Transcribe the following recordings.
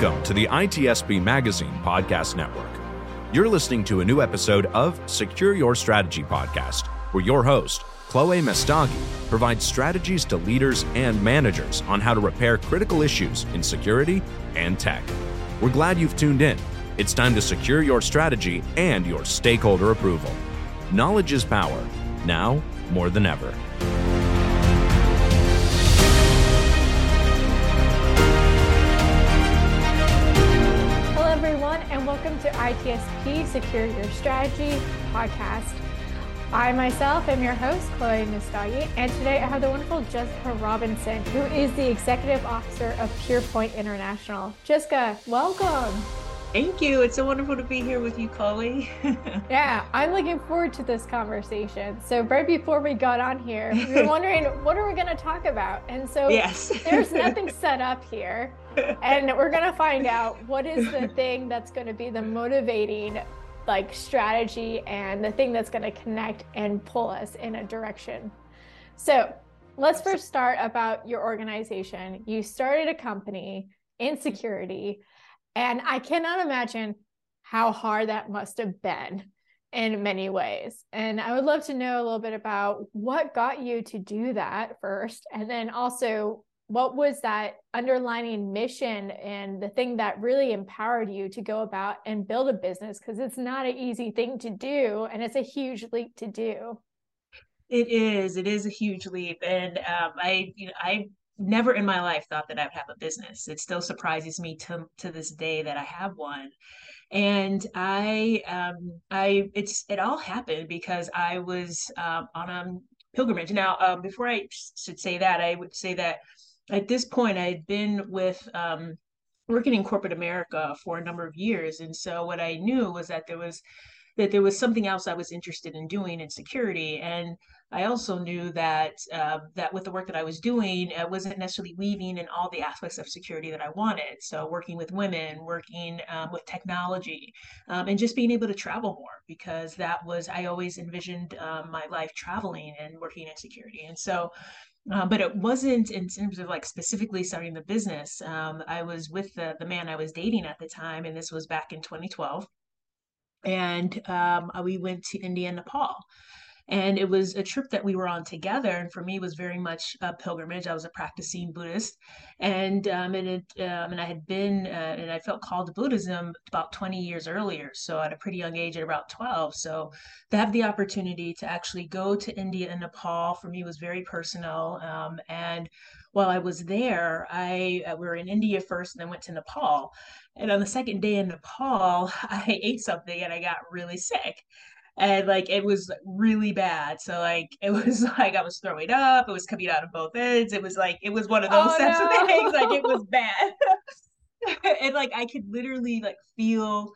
Welcome to the ITSP Magazine Podcast Network. You're listening to a new episode of Secure Your Strategy Podcast, where your host, Chloe Messdaghi, provides strategies to leaders and managers on how to repair critical issues in security and tech. We're glad you've tuned in. It's time to secure your strategy and your stakeholder approval. Knowledge is power, now more than ever. Welcome to ITSP Secure Your Strategy podcast. I myself am your host, Chloe Messdaghi, and today I have the wonderful Jessica Robinson, who is the Executive Officer of PurePoint International. Jessica, welcome. Thank you. It's so wonderful to be here with you, Chloe. yeah, I'm looking forward to this conversation. So, right before we got on here, we were wondering what are we going to talk about? And so, yes. there's nothing set up here. And we're going to find out what is the thing that's going to be the motivating like strategy and the thing that's going to connect and pull us in a direction. So, let's first start about your organization. You started a company in security and I cannot imagine how hard that must have been in many ways. And I would love to know a little bit about what got you to do that first. And then also, what was that underlining mission and the thing that really empowered you to go about and build a business? Because it's not an easy thing to do and it's a huge leap to do. It is. It is a huge leap, and um, I, you know, I never in my life thought that I would have a business. It still surprises me to to this day that I have one. And I, um, I, it's it all happened because I was um, on a pilgrimage. Now, um, before I should say that, I would say that at this point I had been with um, working in corporate America for a number of years, and so what I knew was that there was that there was something else I was interested in doing in security. And I also knew that uh, that with the work that I was doing, I wasn't necessarily weaving in all the aspects of security that I wanted. So working with women, working um, with technology, um, and just being able to travel more because that was I always envisioned um, my life traveling and working in security. And so uh, but it wasn't in terms of like specifically starting the business. Um, I was with the, the man I was dating at the time, and this was back in 2012 and um, we went to India and Nepal. And it was a trip that we were on together, and for me, was very much a pilgrimage. I was a practicing Buddhist, and um, and it um, and I had been uh, and I felt called to Buddhism about 20 years earlier, so at a pretty young age, at about 12. So to have the opportunity to actually go to India and Nepal for me was very personal. Um, and while I was there, I uh, we were in India first, and then went to Nepal. And on the second day in Nepal, I ate something and I got really sick. And like it was really bad. So like it was like I was throwing up, it was coming out of both ends. It was like it was one of those oh, types no. of things. Like it was bad. and like I could literally like feel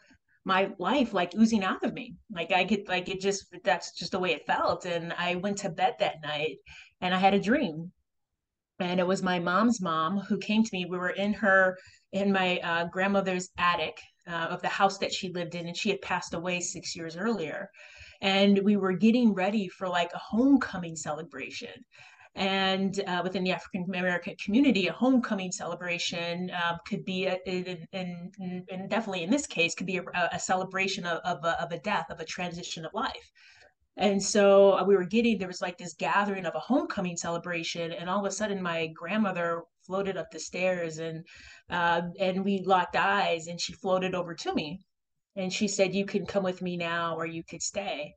my life like oozing out of me. Like I could like it just that's just the way it felt. And I went to bed that night and I had a dream. And it was my mom's mom who came to me. We were in her in my uh, grandmother's attic uh, of the house that she lived in, and she had passed away six years earlier. And we were getting ready for like a homecoming celebration. And uh, within the African American community, a homecoming celebration uh, could be, and definitely in this case, could be a, a celebration of, of a, of a death, of a transition of life. And so uh, we were getting, there was like this gathering of a homecoming celebration. And all of a sudden, my grandmother floated up the stairs and uh, and we locked eyes and she floated over to me. And she said you can come with me now or you could stay.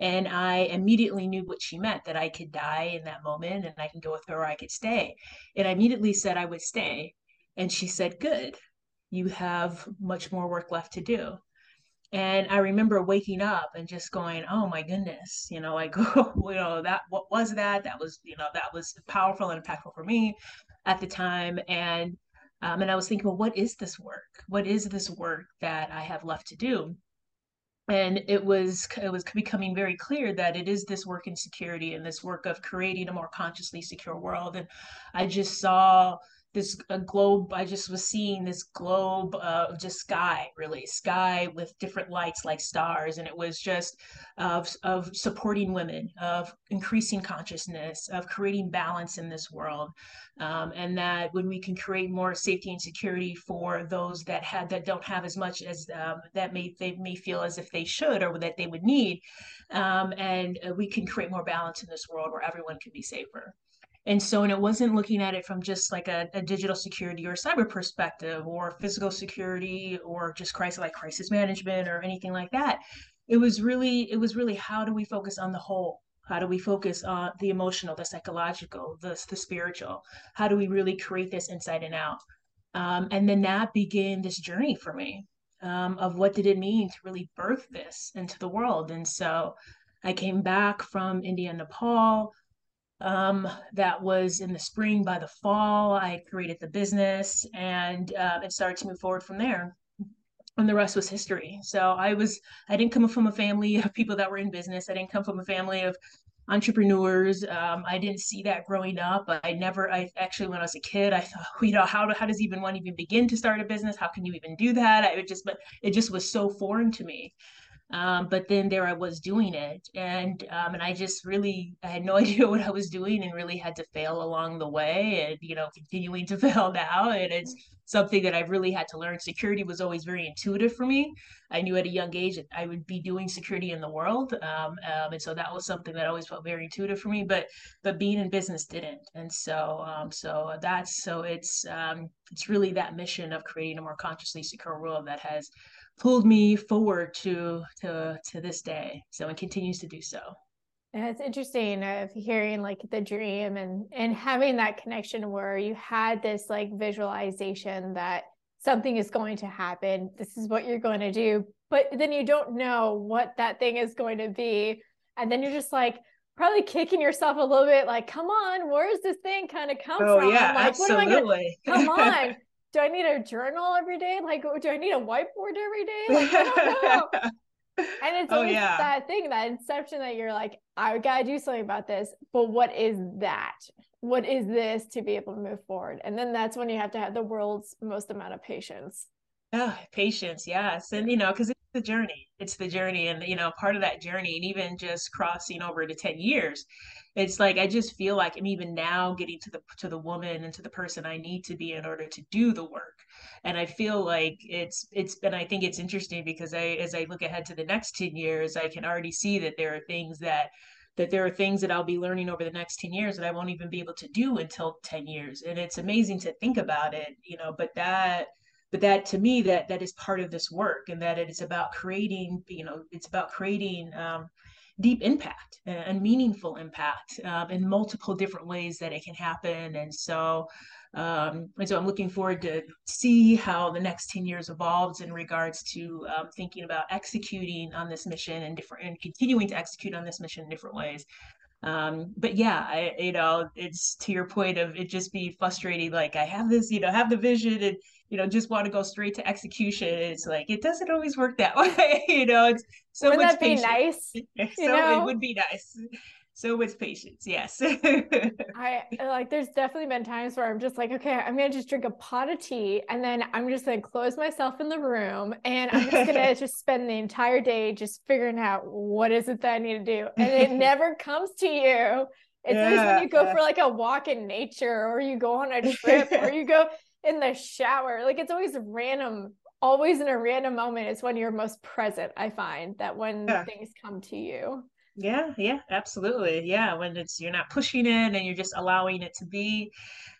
And i immediately knew what she meant that i could die in that moment and i can go with her or i could stay. And i immediately said i would stay. And she said good. You have much more work left to do. And i remember waking up and just going oh my goodness you know like you know that what was that? That was you know that was powerful and impactful for me at the time and um, and i was thinking well what is this work? What is this work that i have left to do? And it was it was becoming very clear that it is this work in security and this work of creating a more consciously secure world. And i just saw this a globe i just was seeing this globe of just sky really sky with different lights like stars and it was just of of supporting women of increasing consciousness of creating balance in this world um, and that when we can create more safety and security for those that had that don't have as much as um, that may they may feel as if they should or that they would need um, and uh, we can create more balance in this world where everyone can be safer and so, and it wasn't looking at it from just like a, a digital security or cyber perspective or physical security or just crisis like crisis management or anything like that. It was really, it was really how do we focus on the whole? How do we focus on the emotional, the psychological, the, the spiritual? How do we really create this inside and out? Um, and then that began this journey for me um, of what did it mean to really birth this into the world. And so I came back from India and Nepal um, that was in the spring. By the fall, I created the business and uh, it started to move forward from there. And the rest was history. So I was, I didn't come from a family of people that were in business. I didn't come from a family of entrepreneurs. Um, I didn't see that growing up. I never, I actually, when I was a kid, I thought, you know, how, how does even one even begin to start a business? How can you even do that? I would just, but it just was so foreign to me. Um, but then there I was doing it, and um, and I just really I had no idea what I was doing, and really had to fail along the way, and you know continuing to fail now, and it's something that I've really had to learn. Security was always very intuitive for me. I knew at a young age that I would be doing security in the world, um, um and so that was something that always felt very intuitive for me. But but being in business didn't, and so um, so that's so it's um, it's really that mission of creating a more consciously secure world that has pulled me forward to to to this day so it continues to do so and it's interesting uh, of hearing like the dream and and having that connection where you had this like visualization that something is going to happen this is what you're going to do but then you don't know what that thing is going to be and then you're just like probably kicking yourself a little bit like come on where's this thing kind of come oh, from yeah, like absolutely. what am i gonna come on do I need a journal every day? Like, oh, do I need a whiteboard every day? Like, I don't know. and it's oh, always yeah. that thing, that inception that you're like, I gotta do something about this. But what is that? What is this to be able to move forward? And then that's when you have to have the world's most amount of patience. Oh, patience, yes. And you know, because it's the journey. It's the journey. And you know, part of that journey, and even just crossing over to 10 years, it's like I just feel like I'm even now getting to the to the woman and to the person I need to be in order to do the work. And I feel like it's it's and I think it's interesting because I as I look ahead to the next 10 years, I can already see that there are things that that there are things that I'll be learning over the next 10 years that I won't even be able to do until 10 years. And it's amazing to think about it, you know, but that but that to me that that is part of this work and that it is about creating, you know, it's about creating um, deep impact and meaningful impact um, in multiple different ways that it can happen. And so, um, and so I'm looking forward to see how the next 10 years evolves in regards to um, thinking about executing on this mission and different and continuing to execute on this mission in different ways. Um, but yeah, I, you know, it's to your point of it just be frustrating. Like I have this, you know, have the vision and you know just want to go straight to execution. It's like it doesn't always work that way you know? It's so Wouldn't much that be nice so know? it would be nice. So much patience yes. I like there's definitely been times where i'm just like okay i'm gonna just drink a pot of tea and then i'm just gonna close myself in the room and i'm just gonna just spend the entire day just figuring out what is it that i need to do and it never comes to you. It's yeah. always when you go for like a walk in nature or you go on a trip or you go in the shower. Like it's always random, always in a random moment is when you're most present. I find that when yeah. things come to you. Yeah, yeah, absolutely. Yeah, when it's you're not pushing it and you're just allowing it to be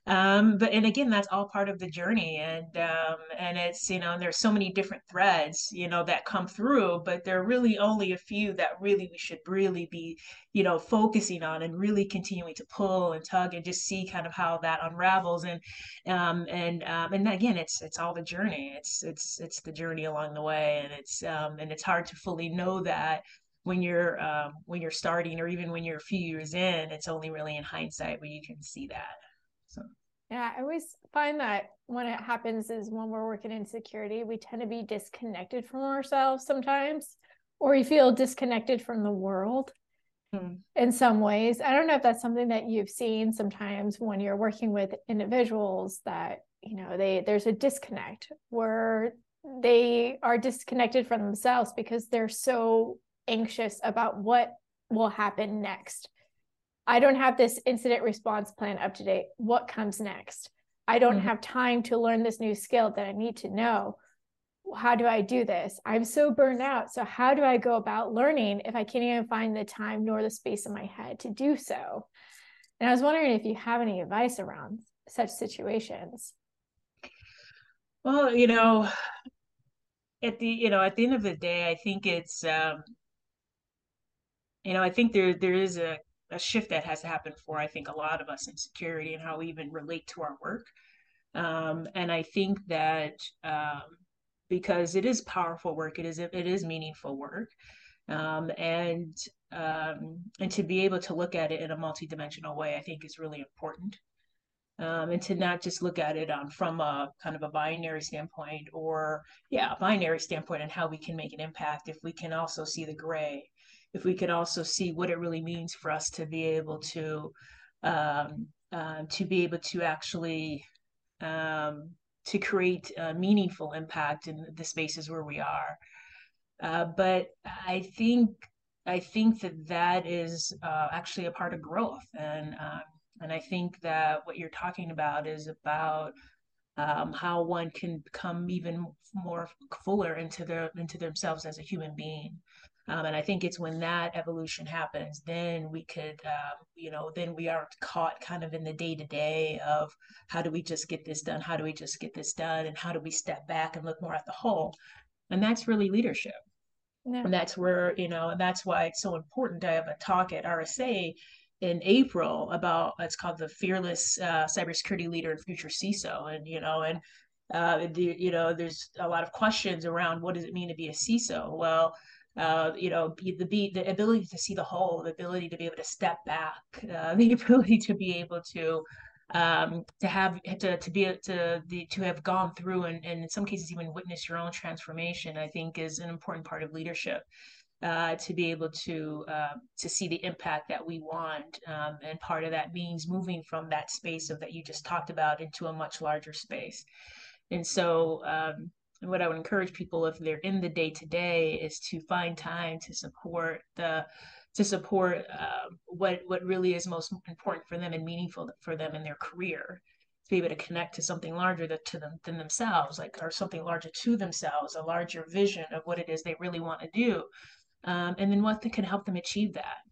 um but and again that's all part of the journey and um and it's you know and there's so many different threads you know that come through but there are really only a few that really we should really be you know focusing on and really continuing to pull and tug and just see kind of how that unravels. And um and um and again it's it's all the journey. It's it's it's the journey along the way and it's um and it's hard to fully know that when you're um, when you're starting or even when you're a few years in it's only really in hindsight where you can see that yeah, I always find that when it happens is when we're working in security, we tend to be disconnected from ourselves sometimes, or we feel disconnected from the world. mm. in some ways. I don't know if that's something that you've seen sometimes when you're working with individuals that, you know, they there's a disconnect where they are disconnected from themselves because they're so anxious about what will happen next. I don't have this incident response plan up to date. What comes next? I don't mm-hmm. have time to learn this new skill that I need to know. How do I do this? I'm so burned out. So, how do I go about learning if I can't even find the time nor the space in my head to do so? And I was wondering if you have any advice around such situations. Well, you know, at the you know at the end of the day, I think it's um, you know I think there there is a a shift that has happened for I think a lot of us in security and how we even relate to our work. Um, and I think that um, because it is powerful work, it is it is meaningful work, um, and um, and to be able to look at it in a multidimensional way, I think is really important. Um, and to not just look at it on from a kind of a binary standpoint or yeah a binary standpoint and how we can make an impact if we can also see the gray if we could also see what it really means for us to be able to um, uh, to be able to actually um, to create a meaningful impact in the spaces where we are. Uh, but I think I think that that is uh, actually a part of growth, and um, and I think that what you're talking about is about um, how one can become even more fuller into their into themselves as a human being. Um, and I think it's when that evolution happens, then we could, um, you know, then we aren't caught kind of in the day to day of how do we just get this done? How do we just get this done? And how do we step back and look more at the whole? And that's really leadership. Yeah. And that's where, you know, and that's why it's so important. I have a talk at RSA in April about it's called the Fearless uh, Cybersecurity Leader and Future CISO. And, you know, and uh, the, you know, there's a lot of questions around what does it mean to be a CISO? Well, uh, you know, be the be the ability to see the whole, the ability to be able to step back, uh, the ability to be able to um, to have to to be to the to have gone through and, and in some cases even witness your own transformation. I think is an important part of leadership. Uh, to be able to uh, to see the impact that we want, um, and part of that means moving from that space of that you just talked about into a much larger space. And so, um, and what I would encourage people if they're in the day to day is to find time to support the to support uh, what what really is most important for them and meaningful for them in their career. To be able to connect to something larger that, to them than themselves like or something larger to themselves a larger vision of what it is they really want to do. Um, and then what can help them achieve that.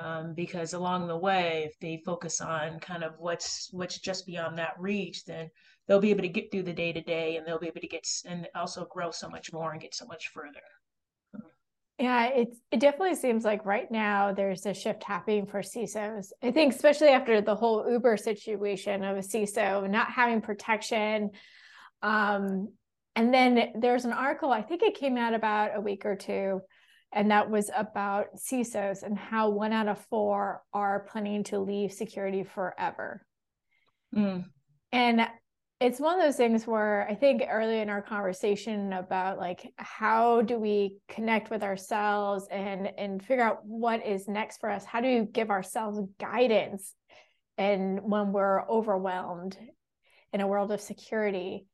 Um, because along the way if they focus on kind of what's what's just beyond that reach then they'll be able to get through the day to day and they'll be able to get and also grow so much more and get so much further. Yeah, it it definitely seems like right now there's a shift happening for CISOs. I think especially after the whole Uber situation of a CISO not having protection. Um, and then there's an article, I think it came out about a week or two, and that was about CISOs and how one out of four are planning to leave security forever. Mm. And it's one of those things where I think early in our conversation about like how do we connect with ourselves and and figure out what is next for us? How do we give ourselves guidance and when we're overwhelmed in a world of security?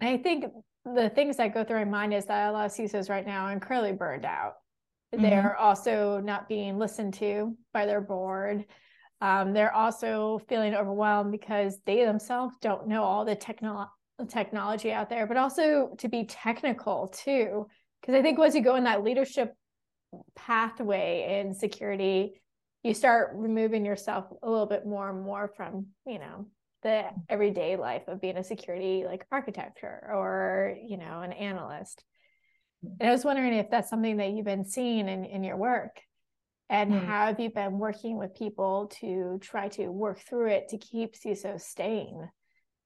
And I think the things that go through my mind is that a lot of CISOs right now are currently burned out. Mm-hmm. They're also not being listened to by their board um, they're also feeling overwhelmed because they themselves don't know all the techno- technology out there, but also to be technical too. Because I think once you go in that leadership pathway in security, you start removing yourself a little bit more and more from, you know, the everyday life of being a security like architecture or, you know, an analyst. And I was wondering if that's something that you've been seeing in, in your work and mm. how have you been working with people to try to work through it to keep CISOs staying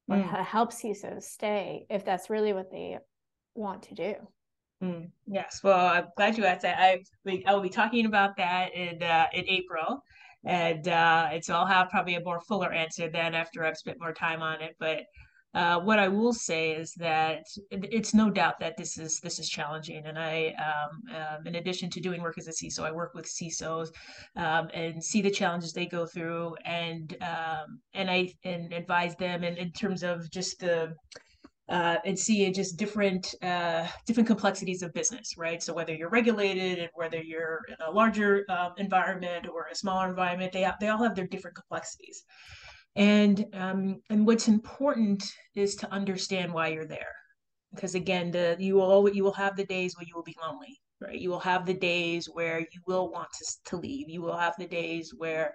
or mm. help CISOs stay if that's really what they want to do? Mm. Yes, well, I'm glad you asked that. I I will be talking about that in uh, in April, and uh, and so I'll have probably a more fuller answer then after I've spent more time on it. But uh, what I will say is that it's no doubt that this is this is challenging, and I, um, um, in addition to doing work as a CISO, I work with CISOs um, and see the challenges they go through, and um, and I and advise them, and in terms of just the uh, and see just different uh, different complexities of business, right? So whether you're regulated and whether you're in a larger uh, environment or a smaller environment, they they all have their different complexities. And um, and what's important is to understand why you're there, because again, the you will you will have the days where you will be lonely, right? You will have the days where you will want to to leave. You will have the days where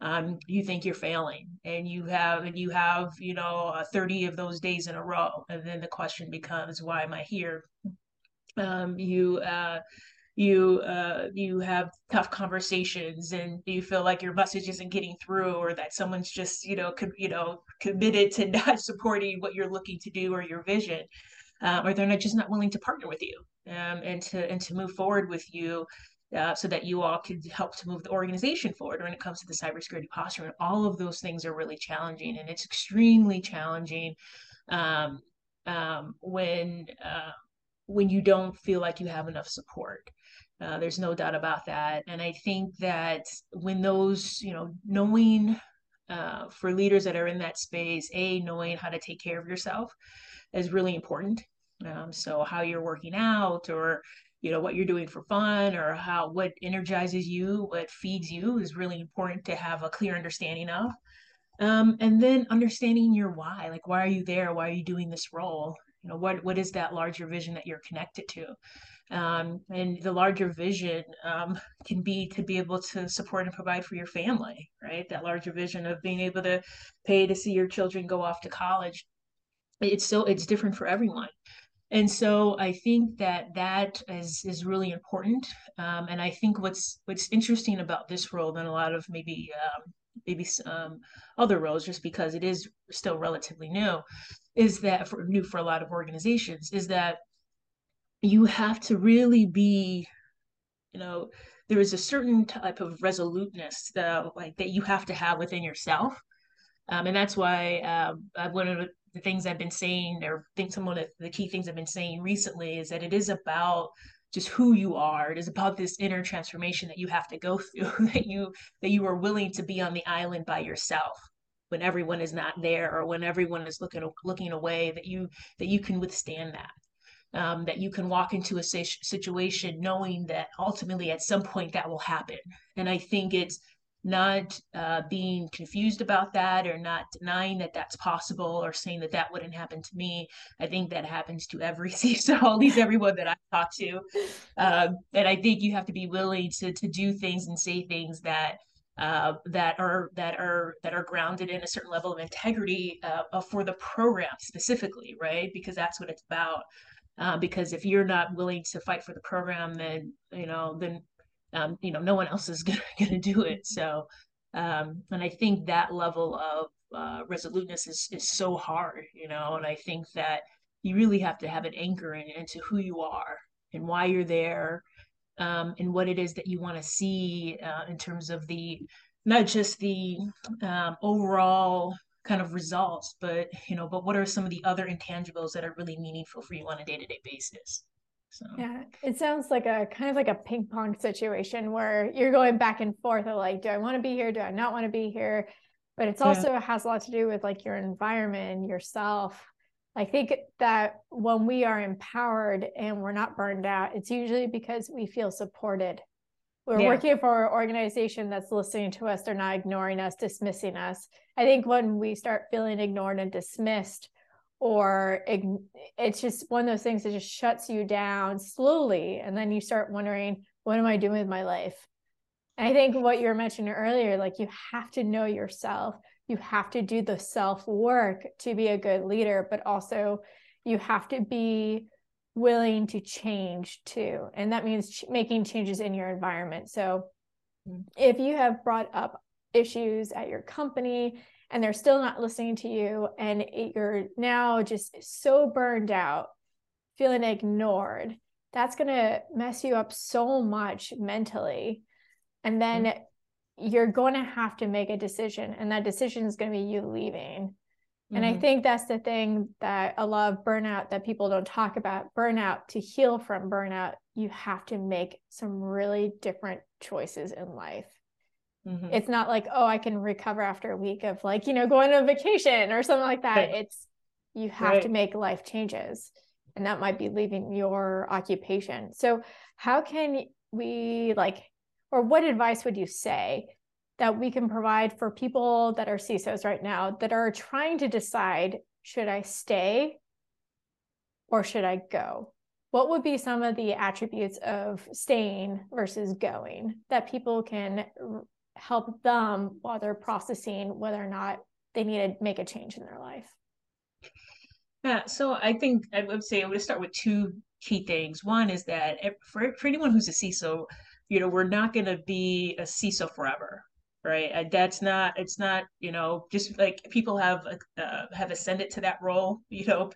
um, you think you're failing and you have and you have you know uh, 30 of those days in a row and then the question becomes why am i here um, you uh, you uh, you have tough conversations and you feel like your message isn't getting through or that someone's just you know you know committed to not supporting what you're looking to do or your vision um, or they're not just not willing to partner with you um, and to and to move forward with you uh, so that you all could help to move the organization forward when it comes to the cybersecurity posture. And all of those things are really challenging, and it's extremely challenging um, um, when uh, when you don't feel like you have enough support. Uh, there's no doubt about that, and I think that when those, you know, knowing uh, for leaders that are in that space, a knowing how to take care of yourself is really important. Um, so how you're working out or you know what you're doing for fun or how what energizes you what feeds you is really important to have a clear understanding of. Um, and then understanding your why like why are you there? Why are you doing this role? You know what what is that larger vision that you're connected to um, and the larger vision um, can be to be able to support and provide for your family right that larger vision of being able to pay to see your children go off to college it's so it's different for everyone and so I think that that is is really important. Um, and I think what's what's interesting about this role than a lot of maybe um, maybe um, other roles, just because it is still relatively new, is that for new for a lot of organizations, is that you have to really be, you know, there is a certain type of resoluteness that like that you have to have within yourself. Um, and that's why um, one of the things I've been saying, or think some of the, the key things I've been saying recently, is that it is about just who you are. It is about this inner transformation that you have to go through, that you that you are willing to be on the island by yourself when everyone is not there or when everyone is looking looking away. That you that you can withstand that. Um, that you can walk into a situation knowing that ultimately at some point that will happen. And I think it's not uh, being confused about that or not denying that that's possible or saying that that wouldn't happen to me. I think that happens to every CISO, at least everyone that I've talked to. Um, and I think you have to be willing to to do things and say things that uh, that are that are that are grounded in a certain level of integrity uh, for the program specifically, right? Because that's what it's about. Uh, because if you're not willing to fight for the program, then you know then um, you know, no one else is gonna, gonna do it. So, um, and I think that level of uh, resoluteness is is so hard, you know. And I think that you really have to have an anchor in, into who you are and why you're there, um, and what it is that you want to see uh, in terms of the not just the um, overall kind of results, but you know, but what are some of the other intangibles that are really meaningful for you on a day to day basis? So yeah, it sounds like a kind of like a ping pong situation where you're going back and forth of like, do I want to be here? Do I not want to be here? But it's also yeah. has a lot to do with like your environment, yourself. I think that when we are empowered and we're not burned out, it's usually because we feel supported. We're yeah. working for an organization that's listening to us, they're not ignoring us, dismissing us. I think when we start feeling ignored and dismissed, or it's just one of those things that just shuts you down slowly and then you start wondering what am i doing with my life and i think what you were mentioning earlier like you have to know yourself you have to do the self work to be a good leader but also you have to be willing to change too and that means ch- making changes in your environment so mm. if you have brought up issues at your company and they're still not listening to you and you're now just so burned out feeling ignored that's going to mess you up so much mentally and then mm-hmm. you're going to have to make a decision and that decision is going to be you leaving And I mm-hmm. think that's the thing that a lot of burnout that people don't talk about. Burnout, to heal from burnout, you have to make some really different choices in life. Mm-hmm. It's not like, oh, I can recover after a week of like, you know, going on vacation or something like that. Right. It's you have right. to make life changes. And that might be leaving your occupation. So, how can we like, or what advice would you say that we can provide for people that are CISOs right now that are trying to decide should I stay or should I go? What would be some of the attributes of staying versus going that people can help them while they're processing whether or not they need to make a change in their life? Yeah, so I think I would say I would start with two key things. One is that for, for anyone who's a CISO, you know, we're not going to be a CISO forever, right? That's not it's not you know just like people have uh, have ascended to that role you know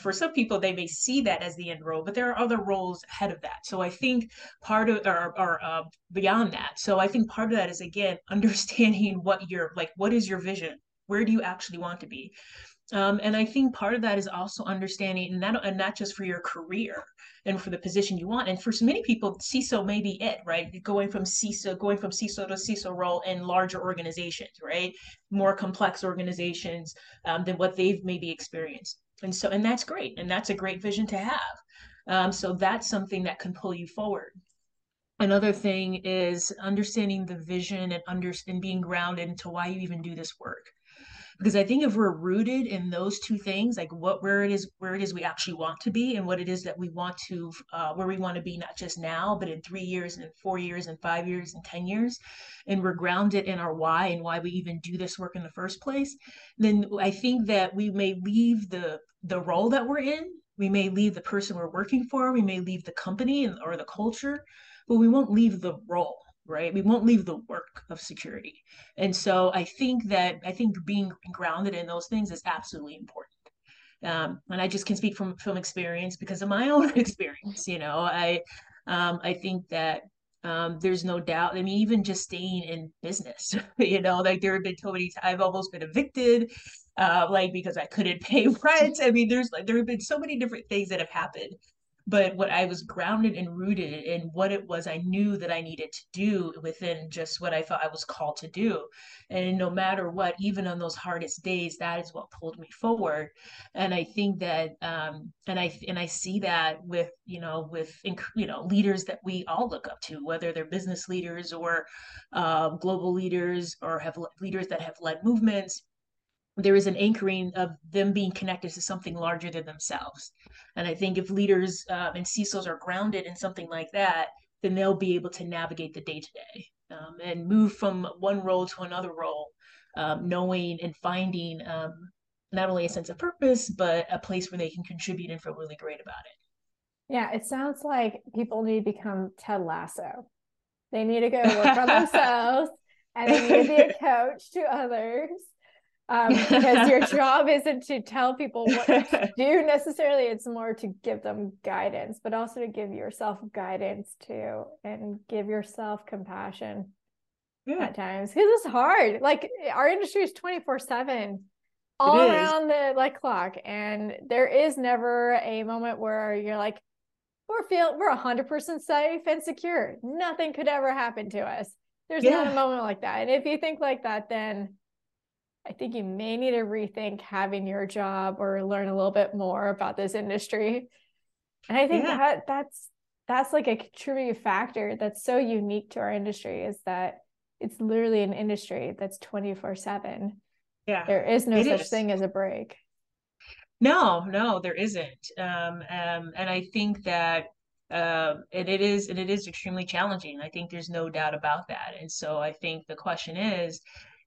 for some people they may see that as the end role but there are other roles ahead of that. So i think part of or, or uh, beyond that so i think part of that is again understanding what your like what is your vision? Where do you actually want to be? Um, and I think part of that is also understanding, and not, and not just for your career and for the position you want. And for many people, CISO may be it, right? Going from CISO, going from CISO to CISO role in larger organizations, right? More complex organizations um, than what they've maybe experienced. And so, and that's great, and that's a great vision to have. Um, so that's something that can pull you forward. Another thing is understanding the vision and under and being grounded into why you even do this work because i think if we're rooted in those two things like what where it is where it is we actually want to be and what it is that we want to uh, where we want to be not just now but in three years and in four years and five years and ten years and we're grounded in our why and why we even do this work in the first place then i think that we may leave the the role that we're in we may leave the person we're working for we may leave the company or the culture but we won't leave the role right? We won't leave the work of security. And so I think that I think being grounded in those things is absolutely important. Um, and I just can speak from from experience because of my own experience. You know, I um, I think that um, there's no doubt. I mean, even just staying in business, you know, like there have been so many. I've almost been evicted, uh, like because I couldn't pay rent. I mean, there's like there have been so many different things that have happened but what I was grounded and rooted in what it was I knew that I needed to do within just what I thought I was called to do. And no matter what, even on those hardest days, that is what pulled me forward. And I think that, um, and I and I see that with you know with you know leaders that we all look up to, whether they're business leaders or uh, global leaders or have leaders that have led movements there is an anchoring of them being connected to something larger than themselves. And I think if leaders uh, and CISOs are grounded in something like that, then they'll be able to navigate the day to day and move from one role to another role, um, knowing and finding um, not only a sense of purpose, but a place where they can contribute and feel really great about it. Yeah, it sounds like people need to become Ted Lasso. They need to go work on themselves and they need to be a coach to others um, because your job isn't to tell people what to do necessarily it's more to give them guidance but also to give yourself guidance too and give yourself compassion yeah. at times because it's hard like our industry is 24 7 all around the like clock and there is never a moment where you're like we're feel we're 100% safe and secure nothing could ever happen to us there's yeah. not a moment like that and if you think like that then I think you may need to rethink having your job or learn a little bit more about this industry. And I think yeah. that that's that's like a contributing factor that's so unique to our industry is that it's literally an industry that's 24 7. Yeah. There is no such is. thing as a break. No, no, there isn't. Um, um, and I think that uh, and it is and it is extremely challenging. I think there's no doubt about that. And so I think the question is,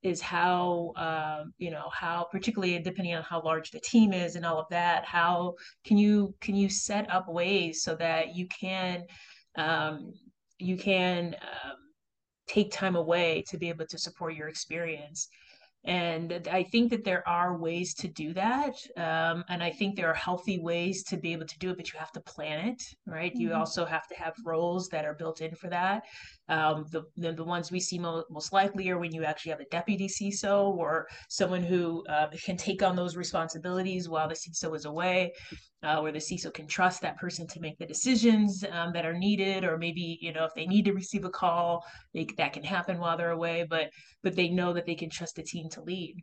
is how um, you know how particularly depending on how large the team is and all of that how can you can you set up ways so that you can um, you can um, take time away to be able to support your experience And I think that there are ways to do that. Um, and I think there are healthy ways to be able to do it, but you have to plan it, right? Mm-hmm. You also have to have roles that are built in for that. Um, the, the, the ones we see mo- most likely are when you actually have a deputy CISO or someone who uh, can take on those responsibilities while the CISO is away uh, where the CISO can trust that person to make the decisions um, that are needed, or maybe you know if they need to receive a call, they, that can happen while they're away. But but they know that they can trust the team to lead.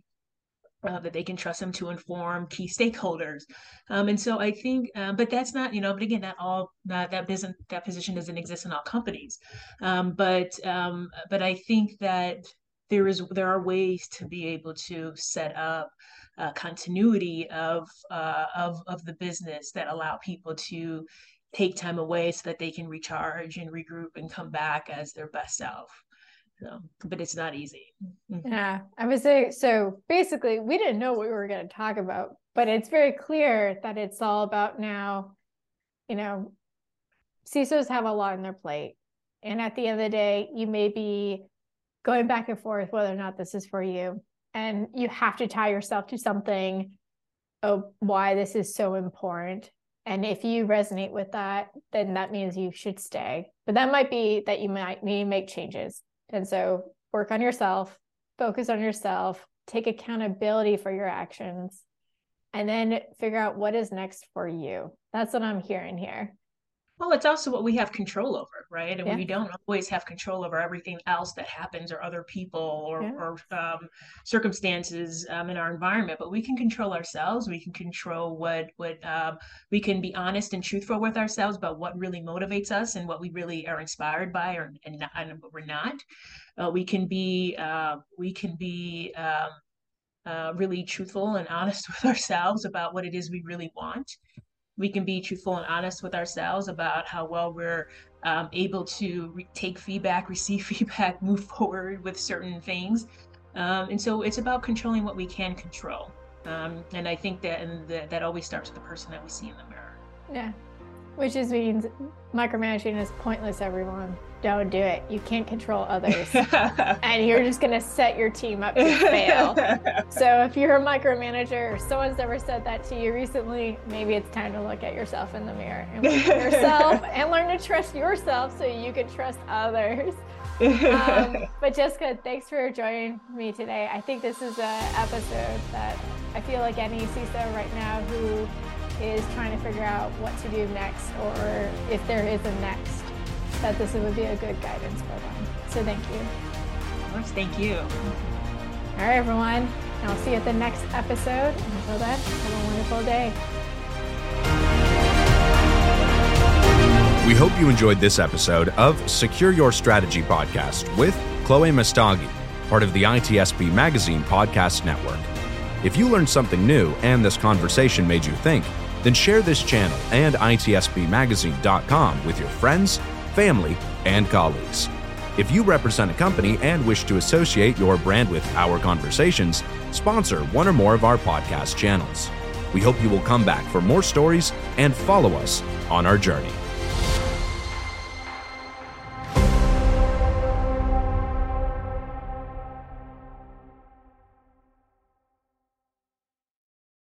Uh, that they can trust them to inform key stakeholders, um, and so I think, uh, but that's not, you know, but again, that all, not that business, that position doesn't exist in all companies, um, but um, but I think that there is there are ways to be able to set up uh, continuity of, uh, of of the business that allow people to take time away so that they can recharge and regroup and come back as their best self. But it's not easy. Mm-hmm. Yeah, I would say so. Basically, we didn't know what we were going to talk about, but it's very clear that it's all about now. You know, CISOs have a lot on their plate, and at the end of the day, you may be going back and forth whether or not this is for you and you have to tie yourself to something of why this is so important and if you resonate with that then that means you should stay but that might be that you might need to make changes and so work on yourself focus on yourself take accountability for your actions and then figure out what is next for you. That's what i'm hearing here well, it's also what we have control over, right? And yeah. we don't always have control over everything else that happens or other people or, yeah. or um, circumstances um, in our environment, but we can control ourselves. We can control what what um, we can be honest and truthful with ourselves about what really motivates us and what we really are inspired by, or and, not, and what we're not. Uh, we can be uh, we can be um, uh, really truthful and honest with ourselves about what it is we really want we can be truthful and honest with ourselves about how well we're um, able to re- take feedback, receive feedback, move forward with certain things. Um, and so it's about controlling what we can control. Um, and I think that and the, that always starts with the person that we see in the mirror. Yeah, which is means micromanaging is pointless. Everyone, don't do it. You can't control others, and you're just gonna set your team up to fail. so if you're a micromanager or someone's ever said that to you recently, maybe it's time to look at yourself in the mirror and look at yourself and learn to trust yourself so you can trust others. um, but Jessica, thanks for joining me today. I think this is an episode that I feel like any CISO right now who is trying to figure out what to do next or if there is a next, that this would be a good guidance for them. So thank you. Of course, thank you. All right, everyone. I'll see you at the next episode. Until then, have a wonderful day. We hope you enjoyed this episode of Secure Your Strategy podcast with Chloe Messdaghi, part of the ITSP Magazine Podcast Network. If you learned something new and this conversation made you think, then share this channel and ITSPmagazine.com with your friends, family, and colleagues. If you represent a company and wish to associate your brand with our conversations, sponsor one or more of our podcast channels. We hope you will come back for more stories and follow us on our journey.